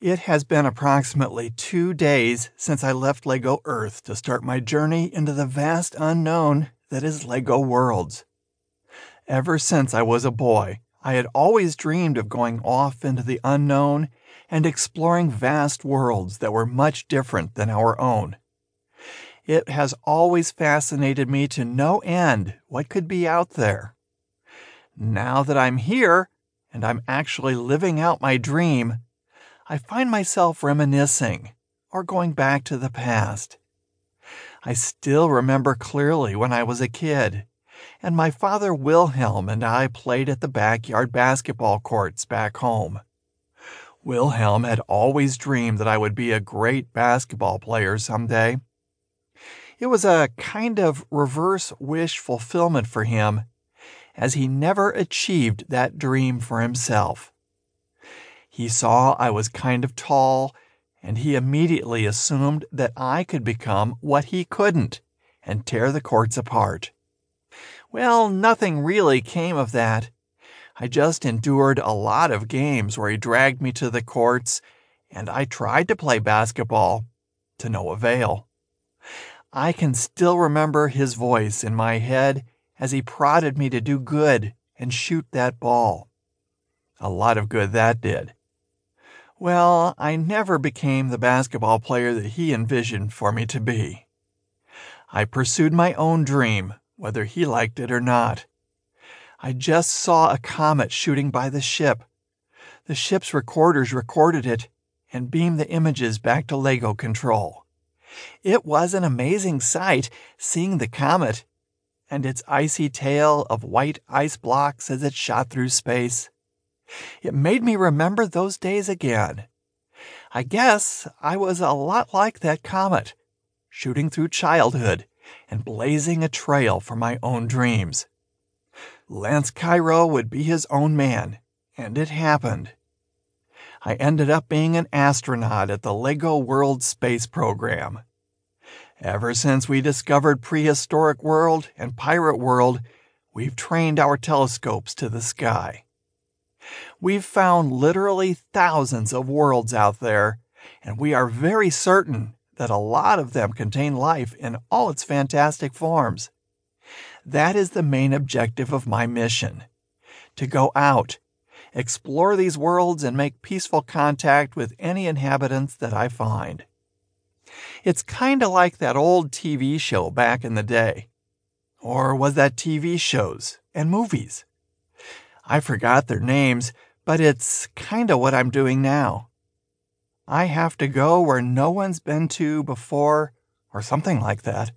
It has been approximately two days since I left LEGO Earth to start my journey into the vast unknown that is LEGO Worlds. Ever since I was a boy, I had always dreamed of going off into the unknown and exploring vast worlds that were much different than our own. It has always fascinated me to no end what could be out there. Now that I'm here and I'm actually living out my dream, I find myself reminiscing or going back to the past. I still remember clearly when I was a kid, and my father Wilhelm and I played at the backyard basketball courts back home. Wilhelm had always dreamed that I would be a great basketball player someday. It was a kind of reverse wish fulfillment for him, as he never achieved that dream for himself. He saw I was kind of tall, and he immediately assumed that I could become what he couldn't and tear the courts apart. Well, nothing really came of that. I just endured a lot of games where he dragged me to the courts, and I tried to play basketball to no avail. I can still remember his voice in my head as he prodded me to do good and shoot that ball. A lot of good that did. Well, I never became the basketball player that he envisioned for me to be. I pursued my own dream, whether he liked it or not. I just saw a comet shooting by the ship. The ship's recorders recorded it and beamed the images back to LEGO Control. It was an amazing sight seeing the comet and its icy tail of white ice blocks as it shot through space. It made me remember those days again. I guess I was a lot like that comet, shooting through childhood and blazing a trail for my own dreams. Lance Cairo would be his own man, and it happened. I ended up being an astronaut at the LEGO World Space Program. Ever since we discovered Prehistoric World and Pirate World, we've trained our telescopes to the sky. We've found literally thousands of worlds out there, and we are very certain that a lot of them contain life in all its fantastic forms. That is the main objective of my mission to go out, explore these worlds, and make peaceful contact with any inhabitants that I find. It's kind of like that old TV show back in the day. Or was that TV shows and movies? I forgot their names, but it's kind of what I'm doing now. I have to go where no one's been to before, or something like that.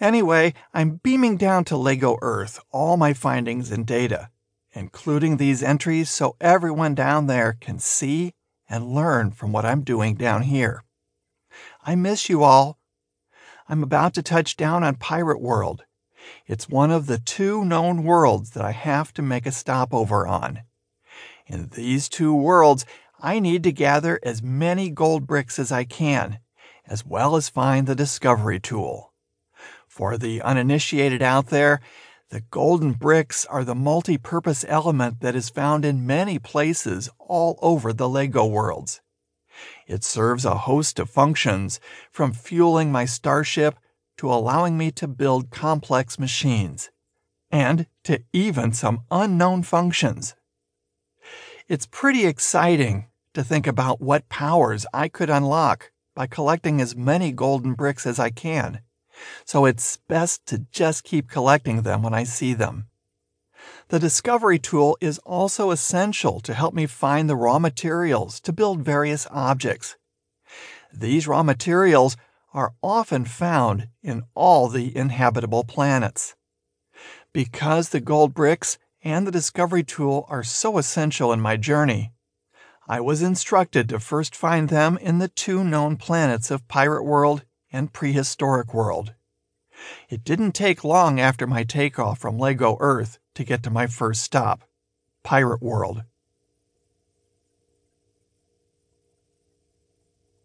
Anyway, I'm beaming down to LEGO Earth all my findings and data, including these entries so everyone down there can see and learn from what I'm doing down here. I miss you all. I'm about to touch down on Pirate World, it's one of the two known worlds that I have to make a stopover on. In these two worlds, I need to gather as many gold bricks as I can, as well as find the discovery tool. For the uninitiated out there, the golden bricks are the multi purpose element that is found in many places all over the LEGO worlds. It serves a host of functions, from fueling my starship to allowing me to build complex machines and to even some unknown functions. It's pretty exciting to think about what powers I could unlock by collecting as many golden bricks as I can, so it's best to just keep collecting them when I see them. The discovery tool is also essential to help me find the raw materials to build various objects. These raw materials are often found in all the inhabitable planets. Because the gold bricks and the discovery tool are so essential in my journey, I was instructed to first find them in the two known planets of Pirate World and Prehistoric World. It didn't take long after my takeoff from LEGO Earth to get to my first stop, Pirate World.